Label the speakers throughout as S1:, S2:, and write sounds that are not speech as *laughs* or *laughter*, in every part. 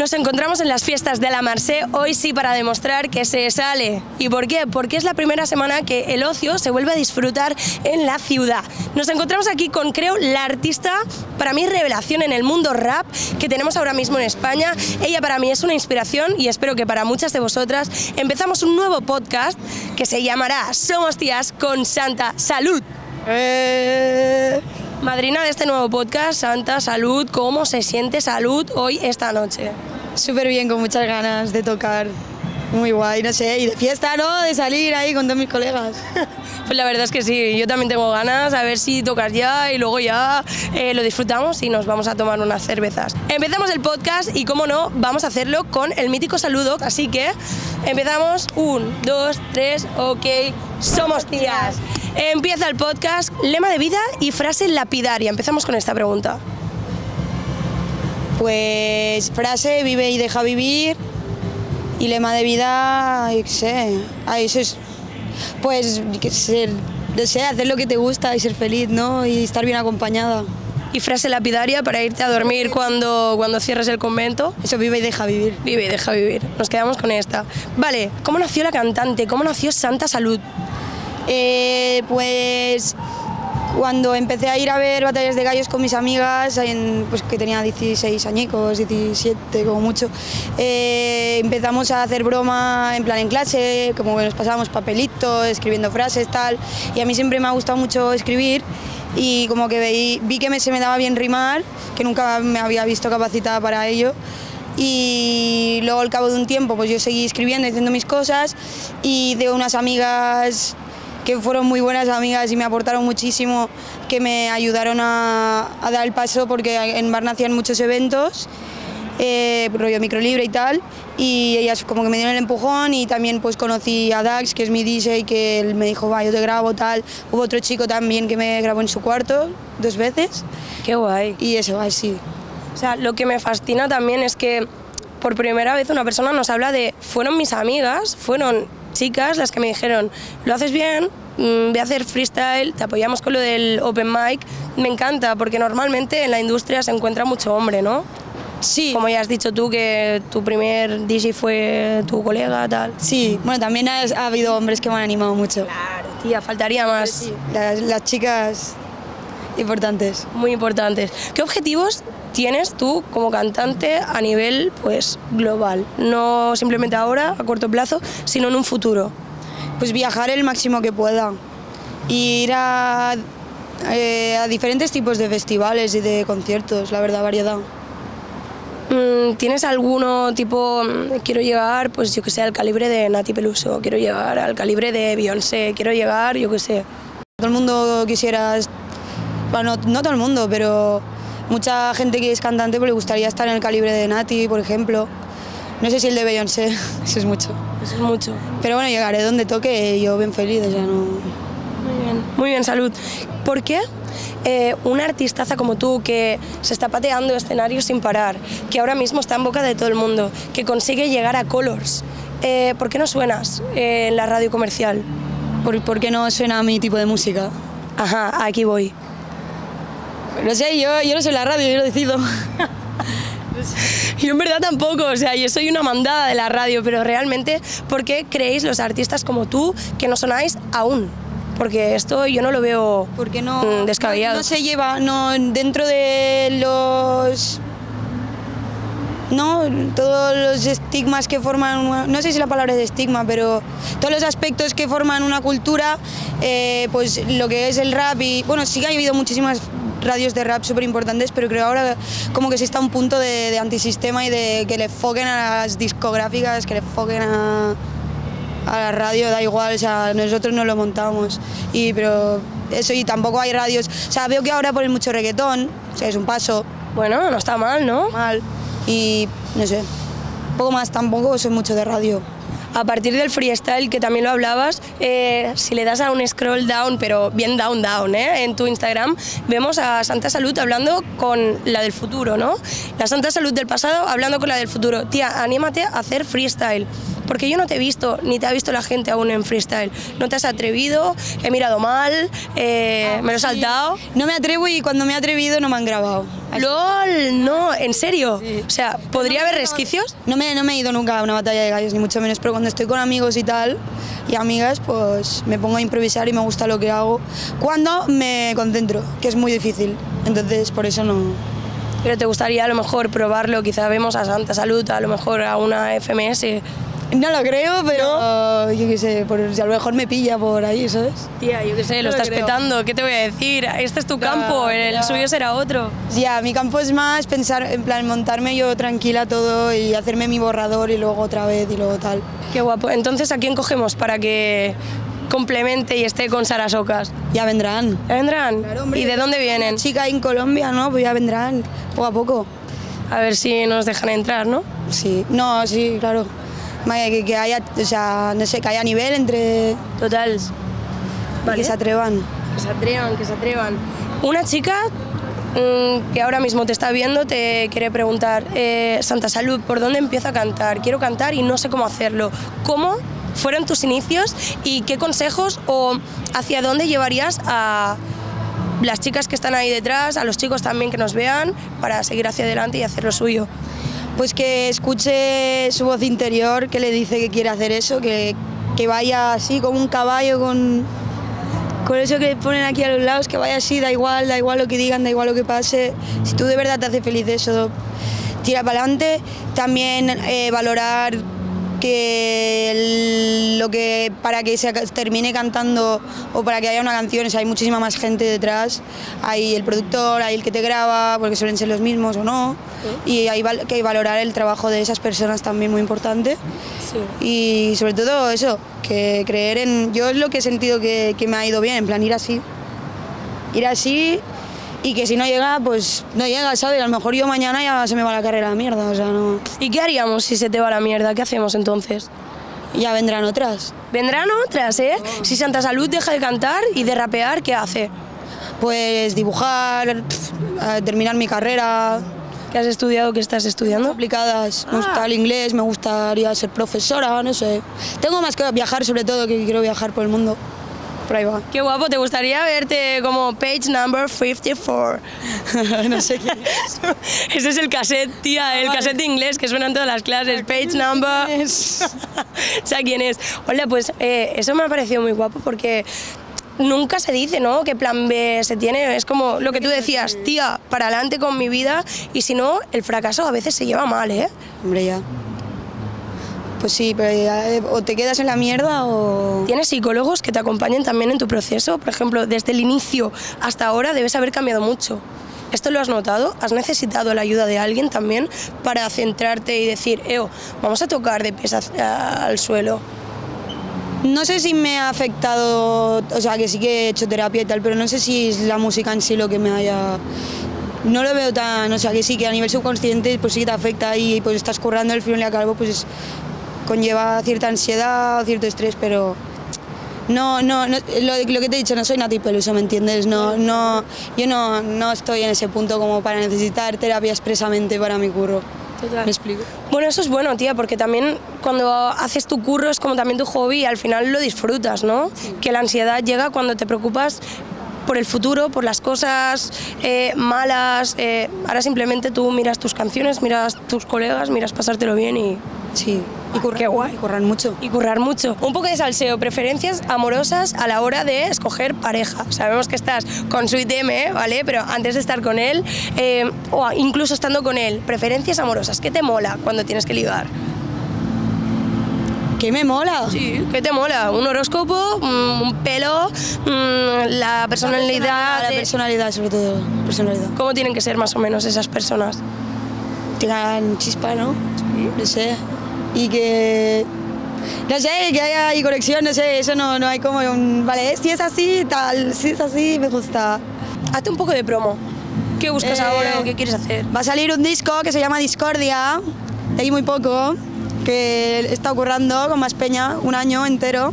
S1: Nos encontramos en las fiestas de la Marse, hoy sí para demostrar que se sale. ¿Y por qué? Porque es la primera semana que el ocio se vuelve a disfrutar en la ciudad. Nos encontramos aquí con, creo, la artista, para mí, revelación en el mundo rap que tenemos ahora mismo en España. Ella para mí es una inspiración y espero que para muchas de vosotras empezamos un nuevo podcast que se llamará Somos Tías con Santa Salud.
S2: Eh,
S1: Madrina de este nuevo podcast, Santa Salud, ¿cómo se siente salud hoy esta noche?
S2: Súper bien, con muchas ganas de tocar. Muy guay, no sé, y de fiesta, ¿no? De salir ahí con todos mis colegas. *laughs*
S1: Pues la verdad es que sí, yo también tengo ganas, a ver si tocas ya y luego ya eh, lo disfrutamos y nos vamos a tomar unas cervezas. Empezamos el podcast y como no, vamos a hacerlo con el mítico saludo, así que empezamos, un, dos, tres, ok, somos tías. Empieza el podcast, lema de vida y frase lapidaria. Empezamos con esta pregunta.
S2: Pues frase, vive y deja vivir. Y lema de vida, yo qué sé. Ay, eso es. Pues, que ser, sé, hacer lo que te gusta y ser feliz, ¿no? Y estar bien acompañada.
S1: Y frase lapidaria para irte a dormir cuando, cuando cierres el convento.
S2: Eso vive y deja vivir.
S1: Vive y deja vivir. Nos quedamos con esta. Vale, ¿cómo nació la cantante? ¿Cómo nació Santa Salud?
S2: Eh, pues cuando empecé a ir a ver batallas de gallos con mis amigas, pues que tenía 16 añicos, 17 como mucho, eh, empezamos a hacer broma en plan en clase, como que nos pasábamos papelitos, escribiendo frases, tal, y a mí siempre me ha gustado mucho escribir y como que vi, que me, se me daba bien rimar, que nunca me había visto capacitada para ello. Y luego al cabo de un tiempo pues yo seguí escribiendo, haciendo mis cosas y de unas amigas que fueron muy buenas amigas y me aportaron muchísimo, que me ayudaron a, a dar el paso porque en Barna hacían muchos eventos, eh, rollo microlibre y tal, y ellas como que me dieron el empujón y también pues conocí a Dax, que es mi DJ, que él me dijo, va, yo te grabo, tal. Hubo otro chico también que me grabó en su cuarto dos veces
S1: Qué guay.
S2: y eso, así.
S1: O sea, lo que me fascina también es que por primera vez una persona nos habla de, fueron mis amigas, fueron chicas las que me dijeron, lo haces bien, mm, ve a hacer freestyle, te apoyamos con lo del open mic. Me encanta porque normalmente en la industria se encuentra mucho hombre, ¿no?
S2: Sí,
S1: Como ya has dicho tú que tu primer DJ fue tu colega, tal.
S2: sí, bueno, también ha, ha habido hombres que me han animado mucho.
S1: Claro, tía, faltaría más.
S2: Sí, las, las chicas importantes.
S1: muy importantes. ¿Qué objetivos tienes tú como cantante a nivel pues global? No simplemente ahora, a corto plazo, sino en un futuro.
S2: Pues viajar el máximo que pueda. Ir a, eh, a diferentes tipos de festivales y de conciertos, la verdad, variedad.
S1: Mm, ¿Tienes alguno tipo, mm, quiero llegar, pues yo que sé, al calibre de Nati Peluso, quiero llegar al calibre de Beyoncé, quiero llegar, yo que sé.
S2: Todo el mundo quisiera, bueno, no, no todo el mundo, pero mucha gente que es cantante pues le gustaría estar en el calibre de Nati, por ejemplo. No sé si el de Beyoncé, *laughs* eso es mucho.
S1: Eso es mucho.
S2: Pero bueno, llegaré donde toque y yo bien feliz, o sea, no...
S1: Muy bien, muy bien, salud. ¿Por qué eh, una artistaza como tú que se está pateando escenarios sin parar, que ahora mismo está en boca de todo el mundo, que consigue llegar a Colors, eh, ¿por qué no suenas eh, en la radio comercial?
S2: ¿Por, por qué no suena a mi tipo de música?
S1: Ajá, aquí voy.
S2: No sé, yo, yo no soy la radio, yo lo decido. *laughs*
S1: Yo en verdad tampoco, o sea, yo soy una mandada de la radio, pero realmente, ¿por qué creéis los artistas como tú que no sonáis aún? Porque esto yo no lo veo
S2: Porque no,
S1: mm, descabellado.
S2: no, no se lleva, no, dentro de los... No, todos los estigmas que forman, una- no sé si la palabra es estigma, pero todos los aspectos que forman una cultura, eh, pues lo que es el rap y, bueno, sí que ha habido muchísimas radios de rap súper importantes, pero creo ahora como que se está un punto de, de antisistema y de que le foquen a las discográficas, que le foquen a, a la radio, da igual, o sea, nosotros no lo montamos. Y, pero eso, y tampoco hay radios. O sea, veo que ahora ponen mucho reggaetón, o sea, es un paso
S1: Bueno, no está mal, ¿no?
S2: mal. Y no sé, poco más, tampoco soy mucho de radio.
S1: A partir del freestyle, que también lo hablabas, eh, si le das a un scroll down, pero bien down, down, ¿eh? en tu Instagram, vemos a Santa Salud hablando con la del futuro, ¿no? La Santa Salud del pasado hablando con la del futuro. Tía, anímate a hacer freestyle. porque yo no te he visto, ni te ha visto la gente aún en freestyle. No te has atrevido, he mirado mal, eh, me lo he saltado.
S2: No me atrevo y cuando me he atrevido no me han grabado.
S1: LOL, no, ¿en serio?
S2: Sí.
S1: O sea, ¿podría haber resquicios?
S2: No me, no me he ido nunca a una batalla de gallos, ni mucho menos, pero cuando estoy con amigos y tal, y amigas, pues me pongo a improvisar y me gusta lo que hago. Cuando me concentro, que es muy difícil. Entonces, por eso no.
S1: Pero te gustaría a lo mejor probarlo, quizá vemos a Santa Salud, a lo mejor a una FMS.
S2: No lo creo, pero yo qué sé, por, si a lo mejor me pilla por ahí, ¿sabes?
S1: Tía, yo qué sé, lo
S2: No lo
S1: estás
S2: creo.
S1: petando, ¿qué te voy a decir? Este es tu campo, el suyo será otro.
S2: Ya, mi campo es más pensar, en plan, montarme yo tranquila todo y hacerme mi borrador y luego otra vez y luego tal.
S1: Qué guapo. Entonces, ¿a quién cogemos para que complemente y esté con Sara Socas?
S2: Ya vendrán.
S1: ¿Ya vendrán?
S2: Claro, hombre.
S1: ¿Y de dónde vienen?
S2: Chica en Colombia, ¿no? Pues ya vendrán, poco a poco.
S1: A ver si nos dejan entrar, ¿no?
S2: Sí, no, sí, claro. Que, que haya, o sea, no sé, que haya nivel entre...
S1: Total.
S2: que se atrevan.
S1: Que se atrevan, que se atrevan. Una chica mm, que ahora mismo te está viendo te quiere preguntar, eh, Santa Salud, ¿por dónde empiezo a cantar? Quiero cantar y no sé cómo hacerlo. ¿Cómo fueron tus inicios y qué consejos o hacia dónde llevarías a las chicas que están ahí detrás, a los chicos también que nos vean, para seguir hacia adelante y hacer lo suyo?
S2: Pues que escuche su voz interior que le dice que quiere hacer eso, que, que vaya así como un caballo con, con eso que ponen aquí a los lados, que vaya así, da igual, da igual lo que digan, da igual lo que pase. Si tú de verdad te hace feliz eso, tira para adelante. También eh, valorar que el- lo que para que se termine cantando o para que haya una canción, o sea, hay muchísima más gente detrás. Hay el productor, hay el que te graba, porque suelen ser los mismos o no. Y hay val- que valorar el trabajo de esas personas también muy importante. Y sobre todo eso, que creer en... Yo es lo que he sentido que, que me ha ido bien, en plan ir así. Ir así y que si no llega, pues no llega, ¿sabes? A lo mejor yo mañana ya se me va la carrera a la mierda, o sea, no...
S1: ¿Y qué haríamos si se te va la mierda? ¿Qué hacemos entonces?
S2: Ya vendrán otras.
S1: Vendrán otras, ¿eh? Si Santa Salud deja de cantar y de rapear, ¿qué hace?
S2: Pues dibujar, pf, eh, terminar mi carrera,
S1: ¿Qué has estudiado? ¿Qué estás estudiando?
S2: aplicadas. Me
S1: Ah.
S2: gusta el inglés, me gustaría ser profesora, no sé. Tengo más que viajar, sobre todo, que quiero viajar por el mundo. Por ahí va.
S1: Qué guapo, ¿te gustaría verte como page number 54? *laughs*
S2: no sé quién *laughs*
S1: Ese es el cassette, tía, el cassette de inglés que suena en todas las clases. Page number.
S2: es. *laughs*
S1: o sea, quién es. Hola, pues eh, eso me ha parecido muy guapo porque nunca se dice, ¿no? ¿Qué plan B se tiene? Es como lo que tú decías, tía, para adelante con mi vida y si no, el fracaso a veces se lleva mal, ¿eh?
S2: Hombre, ya. Pues sí, pero ya, eh, o te quedas en la mierda o...
S1: ¿Tienes psicólogos que te acompañen también en tu proceso? Por ejemplo, desde el inicio hasta ahora debes haber cambiado mucho. ¿Esto lo has notado? ¿Has necesitado la ayuda de alguien también para centrarte y decir, Eo, vamos a tocar de pies al suelo?
S2: No sé si me ha afectado, o sea, que sí que he hecho terapia y tal, pero no sé si es la música en sí lo que me haya... No lo veo tan, o sea, que sí, que a nivel subconsciente pues sí que te afecta y pues estás currando el frío en la calvo, pues conlleva cierta ansiedad, cierto estrés, pero no, no, no lo, lo que te he dicho, no soy Nati Peluso, ¿me entiendes? No, no, yo no, no estoy en ese punto como para necesitar terapia expresamente para mi curro.
S1: Total.
S2: ¿Me explico?
S1: Bueno, eso es bueno, tía, porque también cuando haces tu curro es como también tu hobby y al final lo disfrutas, ¿no? Que la ansiedad llega cuando te preocupas por el futuro, por las cosas eh, malas. eh, ahora simplemente tú miras tus canciones, miras tus colegas, miras pasártelo bien y,
S2: Sí, y curran,
S1: Qué guay.
S2: y mucho.
S1: y currar mucho. Un poco de salseo, preferencias amorosas a la hora de escoger pareja. Sabemos que estás con Sweet M, ¿vale? Pero antes de estar con él, eh, o incluso estando con él, preferencias amorosas. ¿Qué te mola cuando tienes que ligar?
S2: ¿Qué me mola?
S1: Sí, ¿qué te mola? ¿Un horóscopo? ¿Un pelo? mm, ¿La personalidad?
S2: La
S1: de-
S2: personalidad, sobre todo. Personalidad.
S1: ¿Cómo tienen que ser más o menos esas personas?
S2: Tengan chispa, ¿no? No sé. Y que. No sé, que haya ahí conexión, no sé, eso no, no hay como un. Vale, si es así, tal, si es así, me gusta.
S1: Hazte un poco de promo. ¿Qué buscas
S2: Eh,
S1: ahora o qué quieres hacer?
S2: Va a salir un disco que se llama Discordia, de ahí muy poco, que está ocurriendo con más peña, un año entero.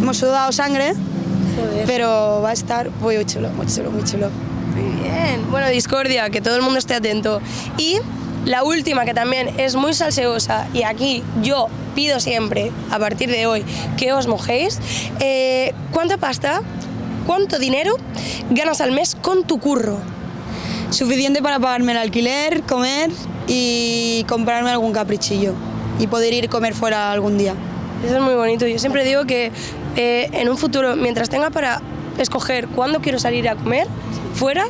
S2: Hemos sudado sangre,
S1: Joder.
S2: pero va a estar muy chulo, muy chulo, muy chulo.
S1: Muy bien. Bueno, discordia, que todo el mundo esté atento. Y la última que también es muy salseosa y aquí yo pido siempre, a partir de hoy, que os mojéis. Eh, ¿Cuánta pasta, cuánto dinero ganas al mes con tu curro?
S2: Suficiente para pagarme el alquiler, comer y comprarme algún caprichillo y poder ir a comer fuera algún día.
S1: Eso es muy bonito. Yo siempre digo que eh, en un futuro, mientras tenga para escoger cuándo quiero salir a comer fuera,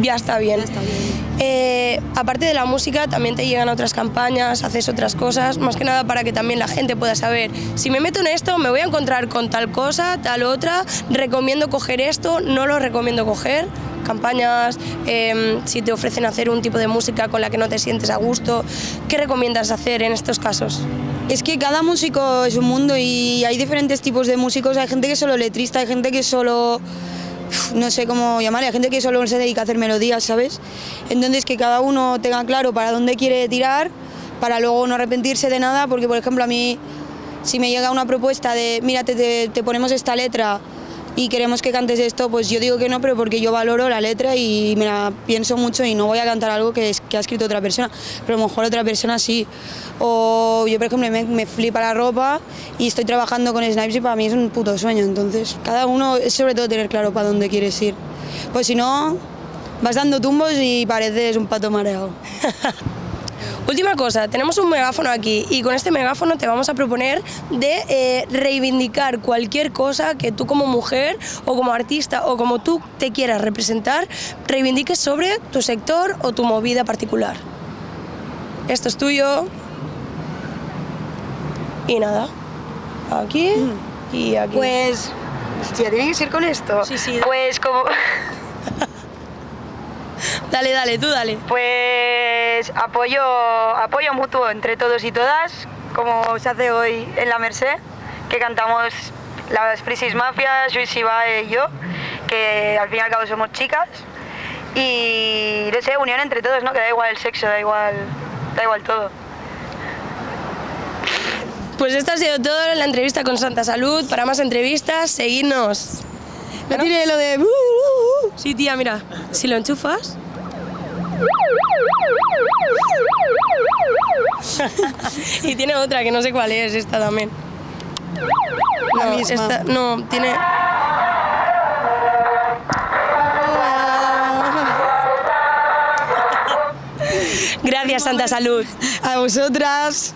S1: ya está bien.
S2: Ya está bien.
S1: Eh, aparte de la música, también te llegan otras campañas, haces otras cosas, más que nada para que también la gente pueda saber, si me meto en esto, me voy a encontrar con tal cosa, tal otra, recomiendo coger esto, no lo recomiendo coger. Campañas, eh, si te ofrecen hacer un tipo de música con la que no te sientes a gusto, ¿qué recomiendas hacer en estos casos?
S2: Es que cada músico es un mundo y hay diferentes tipos de músicos. Hay gente que es solo letrista, hay gente que solo no sé cómo llamarle, hay gente que solo se dedica a hacer melodías, ¿sabes? Entonces que cada uno tenga claro para dónde quiere tirar, para luego no arrepentirse de nada, porque por ejemplo a mí, si me llega una propuesta de, mira, te, te- te ponemos esta letra y queremos que cantes esto, pues yo digo que no, pero porque yo valoro la letra y me la pienso mucho y no voy a cantar algo que, ha escrito otra persona, pero a lo mejor otra persona sí. O yo, por ejemplo, me, me flipa la ropa y estoy trabajando con Snipes y para mí es un puto sueño. Entonces, cada uno es sobre todo tener claro para dónde quieres ir. Pues si no, vas dando tumbos y pareces un pato mareado. *laughs*
S1: Última cosa, tenemos un megáfono aquí y con este megáfono te vamos a proponer de eh, reivindicar cualquier cosa que tú como mujer o como artista o como tú te quieras representar, reivindiques sobre tu sector o tu movida particular. Esto es tuyo. Y nada. Aquí y aquí.
S2: Pues, hostia, tiene que ser con esto.
S1: Sí, sí.
S2: Pues como...
S1: Dale, dale, tú dale.
S2: Pues apoyo, apoyo mutuo entre todos y todas, como se hace hoy en la Merced, que cantamos las Frisis Mafias, Luis Ibae y yo, que al fin y al cabo somos chicas. Y no sé, unión entre todos, ¿no? Que da igual el sexo, da igual, da igual todo.
S1: Pues esto ha sido todo en la entrevista con Santa Salud. Para más entrevistas, seguidnos.
S2: No tiene lo de...
S1: Sí, tía, mira, si lo enchufas. *laughs* y tiene otra que no sé cuál es, esta también.
S2: La
S1: No,
S2: misma.
S1: esta- no, tiene. *laughs* Gracias, Santa Salud.
S2: A vosotras.